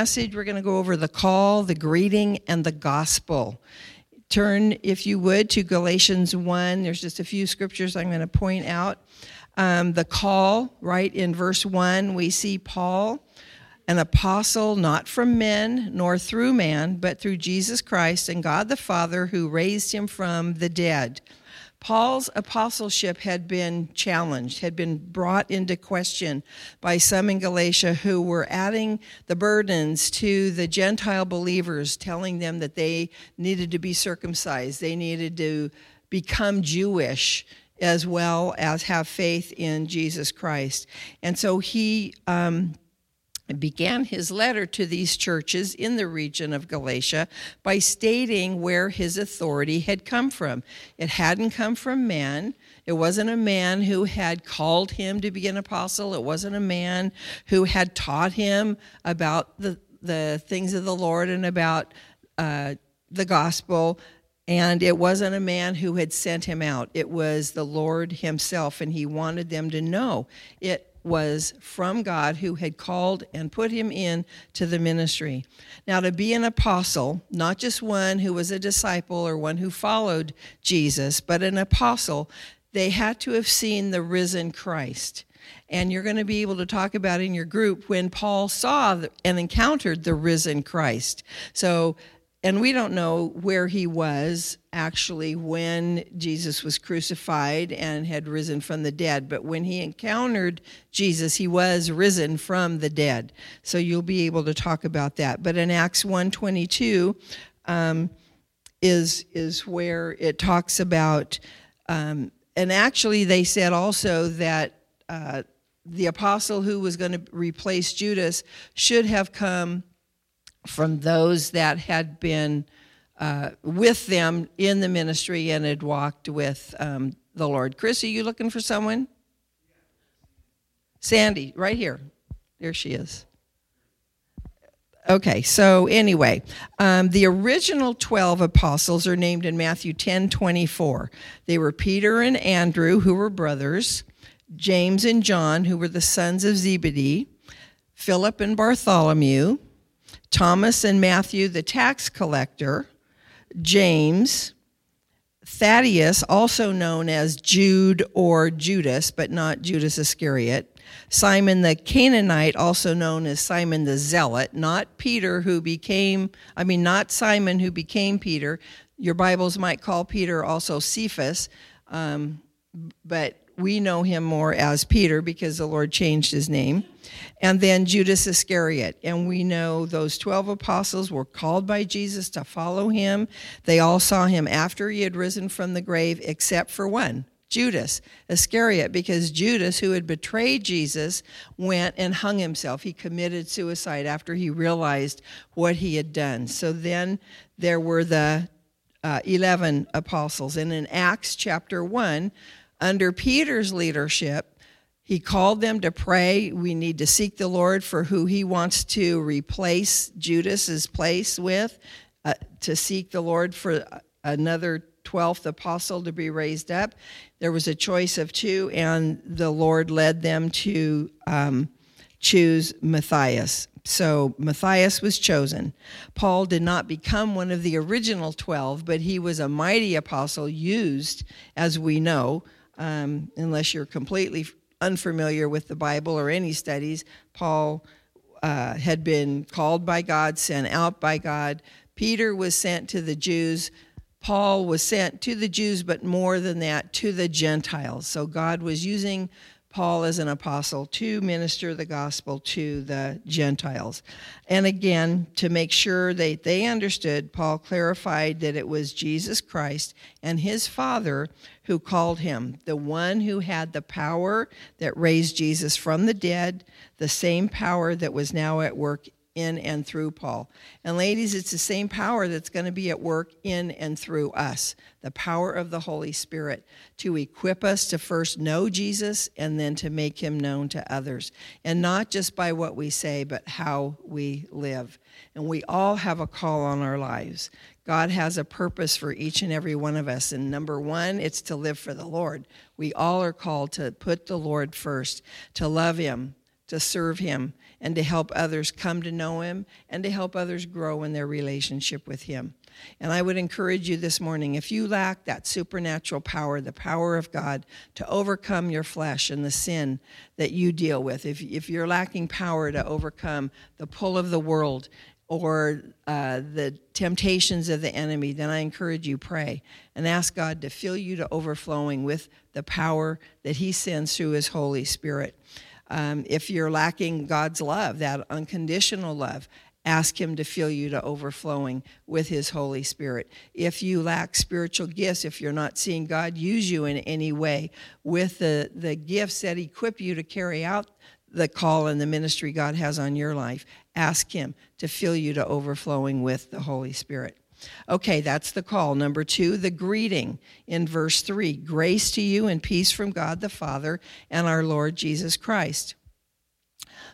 message, we're going to go over the call, the greeting, and the gospel. Turn, if you would, to Galatians 1. There's just a few scriptures I'm going to point out. Um, the call, right in verse 1, we see Paul, an apostle not from men nor through man, but through Jesus Christ and God the Father who raised him from the dead. Paul's apostleship had been challenged, had been brought into question by some in Galatia who were adding the burdens to the Gentile believers, telling them that they needed to be circumcised, they needed to become Jewish as well as have faith in Jesus Christ. And so he um, began his letter to these churches in the region of Galatia by stating where his authority had come from. It hadn't come from man. It wasn't a man who had called him to be an apostle. It wasn't a man who had taught him about the, the things of the Lord and about uh, the gospel. And it wasn't a man who had sent him out. It was the Lord himself, and he wanted them to know it was from God who had called and put him in to the ministry. Now, to be an apostle, not just one who was a disciple or one who followed Jesus, but an apostle, they had to have seen the risen Christ. And you're going to be able to talk about in your group when Paul saw and encountered the risen Christ. So and we don't know where he was actually when Jesus was crucified and had risen from the dead, but when he encountered Jesus, he was risen from the dead. So you'll be able to talk about that. But in Acts 122 um, is is where it talks about, um, and actually they said also that. Uh, the apostle who was going to replace Judas should have come from those that had been uh, with them in the ministry and had walked with um, the Lord. Chris, are you looking for someone? Sandy, right here. There she is. Okay, so anyway, um, the original 12 apostles are named in Matthew 10 24. They were Peter and Andrew, who were brothers, James and John, who were the sons of Zebedee, Philip and Bartholomew, Thomas and Matthew, the tax collector, James, Thaddeus, also known as Jude or Judas, but not Judas Iscariot, Simon the Canaanite, also known as Simon the Zealot, not Peter, who became, I mean, not Simon, who became Peter. Your Bibles might call Peter also Cephas, um, but we know him more as Peter because the Lord changed his name. And then Judas Iscariot. And we know those 12 apostles were called by Jesus to follow him. They all saw him after he had risen from the grave, except for one. Judas Iscariot, because Judas, who had betrayed Jesus, went and hung himself. He committed suicide after he realized what he had done. So then there were the uh, 11 apostles. And in Acts chapter 1, under Peter's leadership, he called them to pray. We need to seek the Lord for who he wants to replace Judas's place with, uh, to seek the Lord for another 12th apostle to be raised up. There was a choice of two, and the Lord led them to um, choose Matthias. So Matthias was chosen. Paul did not become one of the original 12, but he was a mighty apostle used, as we know, um, unless you're completely unfamiliar with the Bible or any studies. Paul uh, had been called by God, sent out by God. Peter was sent to the Jews. Paul was sent to the Jews, but more than that, to the Gentiles. So God was using Paul as an apostle to minister the gospel to the Gentiles. And again, to make sure that they understood, Paul clarified that it was Jesus Christ and his Father who called him, the one who had the power that raised Jesus from the dead, the same power that was now at work in and through Paul. And ladies, it's the same power that's going to be at work in and through us the power of the Holy Spirit to equip us to first know Jesus and then to make him known to others. And not just by what we say, but how we live. And we all have a call on our lives. God has a purpose for each and every one of us. And number one, it's to live for the Lord. We all are called to put the Lord first, to love him, to serve Him and to help others come to know Him and to help others grow in their relationship with Him. And I would encourage you this morning if you lack that supernatural power, the power of God to overcome your flesh and the sin that you deal with, if, if you're lacking power to overcome the pull of the world or uh, the temptations of the enemy, then I encourage you pray and ask God to fill you to overflowing with the power that He sends through His Holy Spirit. Um, if you're lacking God's love, that unconditional love, ask Him to fill you to overflowing with His Holy Spirit. If you lack spiritual gifts, if you're not seeing God use you in any way with the, the gifts that equip you to carry out the call and the ministry God has on your life, ask Him to fill you to overflowing with the Holy Spirit. Okay, that's the call. Number two, the greeting in verse three grace to you and peace from God the Father and our Lord Jesus Christ.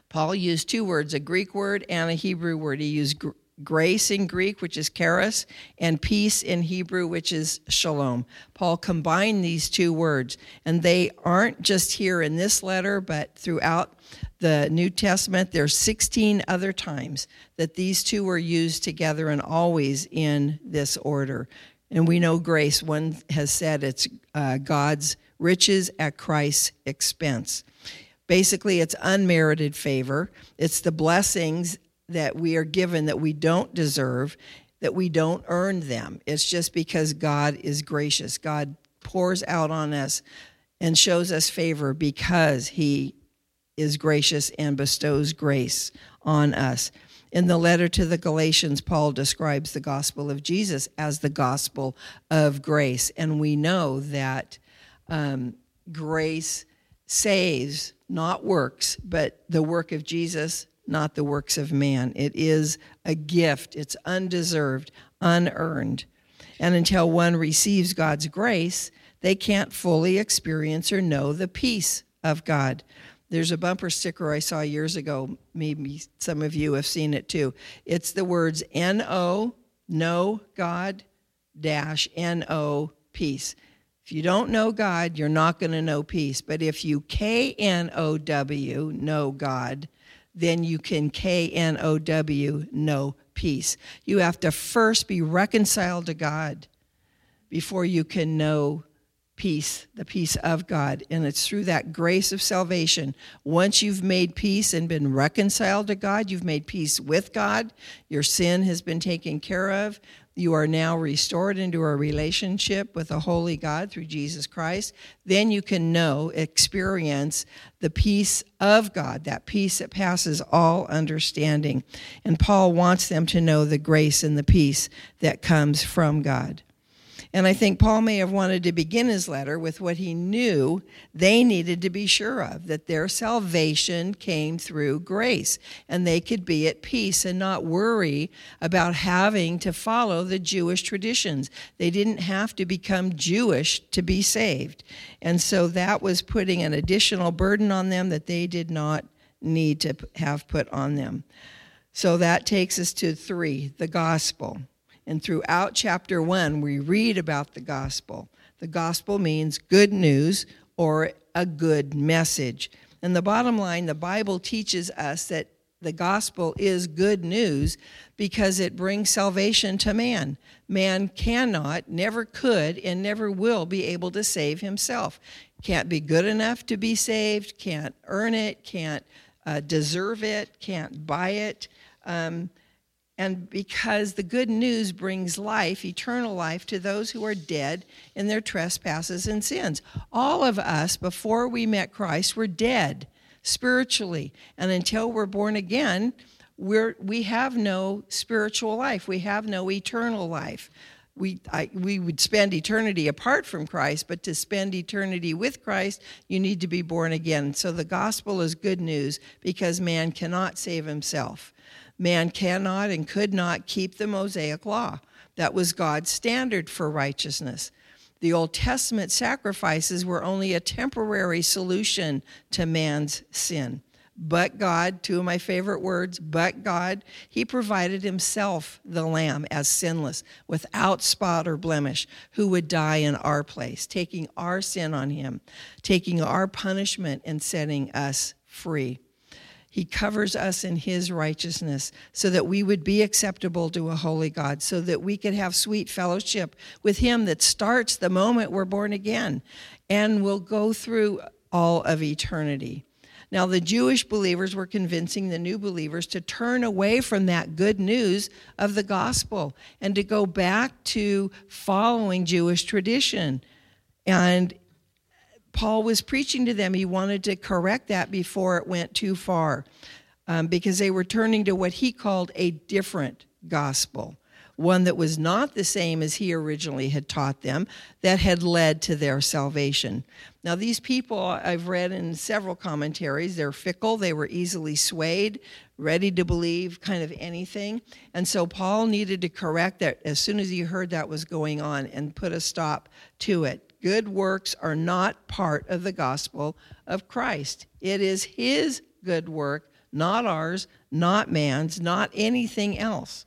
Paul used two words, a Greek word and a Hebrew word. He used gr- grace in Greek, which is charis, and peace in Hebrew, which is shalom. Paul combined these two words, and they aren't just here in this letter, but throughout the New Testament. There's 16 other times that these two were used together and always in this order. And we know grace, one has said it's uh, God's riches at Christ's expense. Basically, it's unmerited favor. It's the blessings that we are given that we don't deserve, that we don't earn them. It's just because God is gracious. God pours out on us and shows us favor because He is gracious and bestows grace on us. In the letter to the Galatians, Paul describes the gospel of Jesus as the gospel of grace. And we know that um, grace saves, not works, but the work of Jesus, not the works of man. It is a gift, it's undeserved, unearned. And until one receives God's grace, they can't fully experience or know the peace of God. There's a bumper sticker I saw years ago. Maybe some of you have seen it too. It's the words N O, know God, dash N O, peace. If you don't know God, you're not going to know peace. But if you K N O W, know God, then you can K N O W, know peace. You have to first be reconciled to God before you can know peace, the peace of God. And it's through that grace of salvation. Once you've made peace and been reconciled to God, you've made peace with God, your sin has been taken care of. You are now restored into a relationship with a holy God through Jesus Christ. Then you can know, experience the peace of God, that peace that passes all understanding. And Paul wants them to know the grace and the peace that comes from God. And I think Paul may have wanted to begin his letter with what he knew they needed to be sure of that their salvation came through grace and they could be at peace and not worry about having to follow the Jewish traditions. They didn't have to become Jewish to be saved. And so that was putting an additional burden on them that they did not need to have put on them. So that takes us to three the gospel. And throughout chapter one, we read about the gospel. The gospel means good news or a good message. And the bottom line, the Bible teaches us that the gospel is good news because it brings salvation to man. Man cannot, never could, and never will be able to save himself. Can't be good enough to be saved, can't earn it, can't uh, deserve it, can't buy it. Um, and because the good news brings life, eternal life, to those who are dead in their trespasses and sins. All of us, before we met Christ, were dead spiritually. And until we're born again, we're, we have no spiritual life, we have no eternal life. We, I, we would spend eternity apart from Christ, but to spend eternity with Christ, you need to be born again. So the gospel is good news because man cannot save himself. Man cannot and could not keep the Mosaic law. That was God's standard for righteousness. The Old Testament sacrifices were only a temporary solution to man's sin. But God, two of my favorite words, but God, He provided Himself the Lamb as sinless, without spot or blemish, who would die in our place, taking our sin on Him, taking our punishment and setting us free. He covers us in His righteousness so that we would be acceptable to a holy God, so that we could have sweet fellowship with Him that starts the moment we're born again and will go through all of eternity. Now, the Jewish believers were convincing the new believers to turn away from that good news of the gospel and to go back to following Jewish tradition. And Paul was preaching to them. He wanted to correct that before it went too far um, because they were turning to what he called a different gospel, one that was not the same as he originally had taught them, that had led to their salvation. Now, these people, I've read in several commentaries, they're fickle, they were easily swayed, ready to believe kind of anything. And so Paul needed to correct that as soon as he heard that was going on and put a stop to it good works are not part of the gospel of Christ. It is his good work, not ours, not man's, not anything else.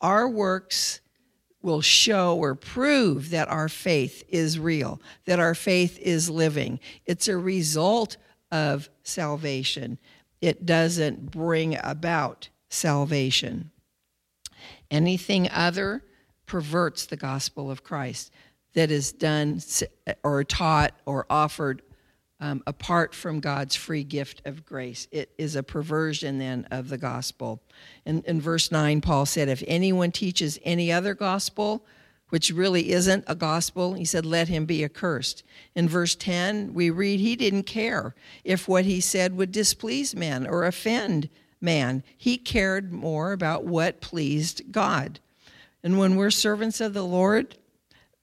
Our works will show or prove that our faith is real, that our faith is living. It's a result of salvation. It doesn't bring about salvation. Anything other perverts the gospel of Christ that is done or taught or offered um, apart from God's free gift of grace. It is a perversion then of the gospel. In, in verse 9, Paul said, If anyone teaches any other gospel, which really isn't a gospel, he said, Let him be accursed. In verse 10, we read, He didn't care if what he said would displease men or offend man. He cared more about what pleased God. And when we're servants of the Lord,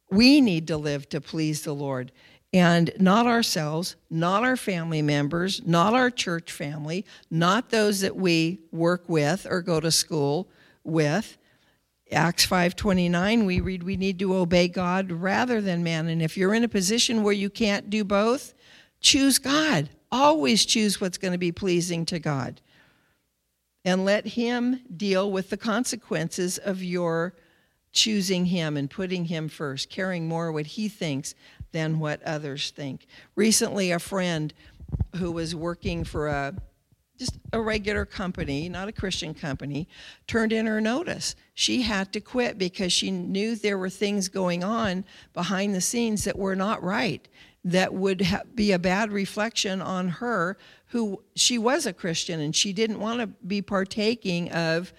we need to live to please the Lord and not ourselves, not our family members, not our church family, not those that we work with or go to school with. Acts 5:29 we read we need to obey God rather than man and if you're in a position where you can't do both, choose God. Always choose what's going to be pleasing to God. And let him deal with the consequences of your choosing him and putting him first, caring more what he thinks than what others think. Recently, a friend who was working for a just a regular company, not a Christian company, turned in her notice. She had to quit because she knew there were things going on behind the scenes that were not right, that would ha- be a bad reflection on her, who she was a Christian and she didn't want to be partaking of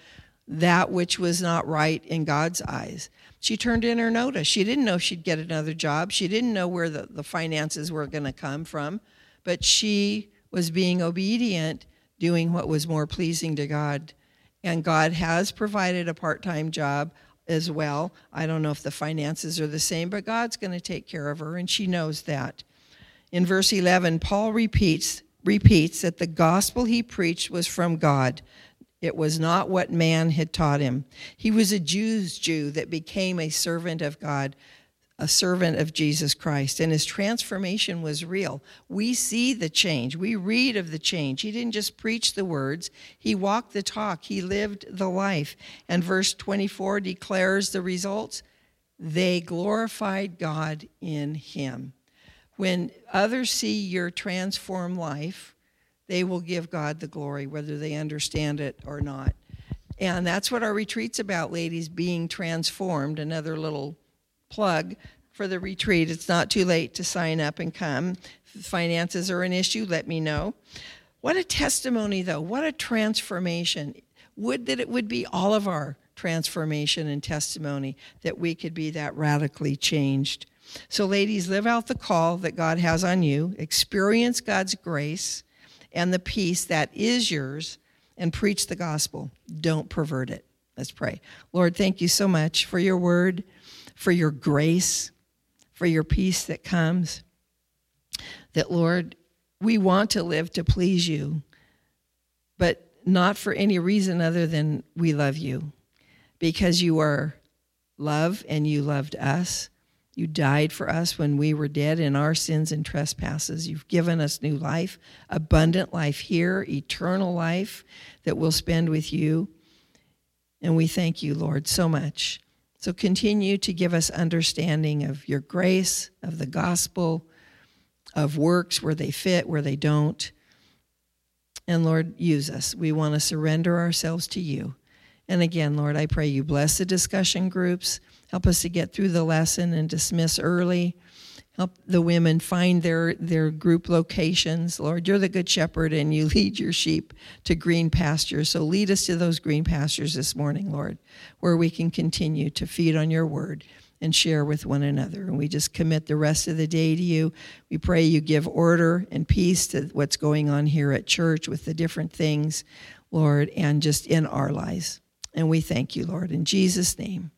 that which was not right in God's eyes. She turned in her notice. She didn't know she'd get another job. She didn't know where the, the finances were going to come from, but she was being obedient, doing what was more pleasing to God. And God has provided a part time job as well. I don't know if the finances are the same, but God's going to take care of her, and she knows that. In verse 11, Paul repeats, repeats that the gospel he preached was from God it was not what man had taught him. He was a Jew's Jew that became a servant of God, a servant of Jesus Christ, and his transformation was real. We see the change. We read of the change. He didn't just preach the words, he walked the talk, he lived the life. And verse 24 declares the results they glorified God in him. When others see your transformed life, they will give God the glory, whether they understand it or not. And that's what our retreat's about, ladies, being transformed. Another little plug for the retreat. It's not too late to sign up and come. If finances are an issue, let me know. What a testimony, though. What a transformation. Would that it would be all of our transformation and testimony that we could be that radically changed. So, ladies, live out the call that God has on you, experience God's grace and the peace that is yours and preach the gospel. Don't pervert it. Let's pray. Lord, thank you so much for your word, for your grace, for your peace that comes. That, Lord, we want to live to please you, but not for any reason other than we love you, because you are love and you loved us. You died for us when we were dead in our sins and trespasses. You've given us new life, abundant life here, eternal life that we'll spend with you. And we thank you, Lord, so much. So continue to give us understanding of your grace, of the gospel, of works where they fit, where they don't. And Lord, use us. We want to surrender ourselves to you. And again, Lord, I pray you bless the discussion groups. Help us to get through the lesson and dismiss early. Help the women find their, their group locations. Lord, you're the good shepherd and you lead your sheep to green pastures. So lead us to those green pastures this morning, Lord, where we can continue to feed on your word and share with one another. And we just commit the rest of the day to you. We pray you give order and peace to what's going on here at church with the different things, Lord, and just in our lives. And we thank you, Lord, in Jesus' name.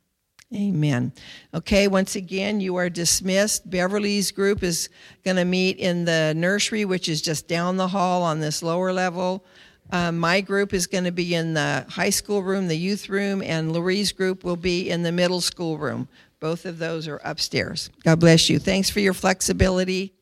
Amen. Okay, once again, you are dismissed. Beverly's group is going to meet in the nursery, which is just down the hall on this lower level. Um, my group is going to be in the high school room, the youth room, and Lurie's group will be in the middle school room. Both of those are upstairs. God bless you. Thanks for your flexibility.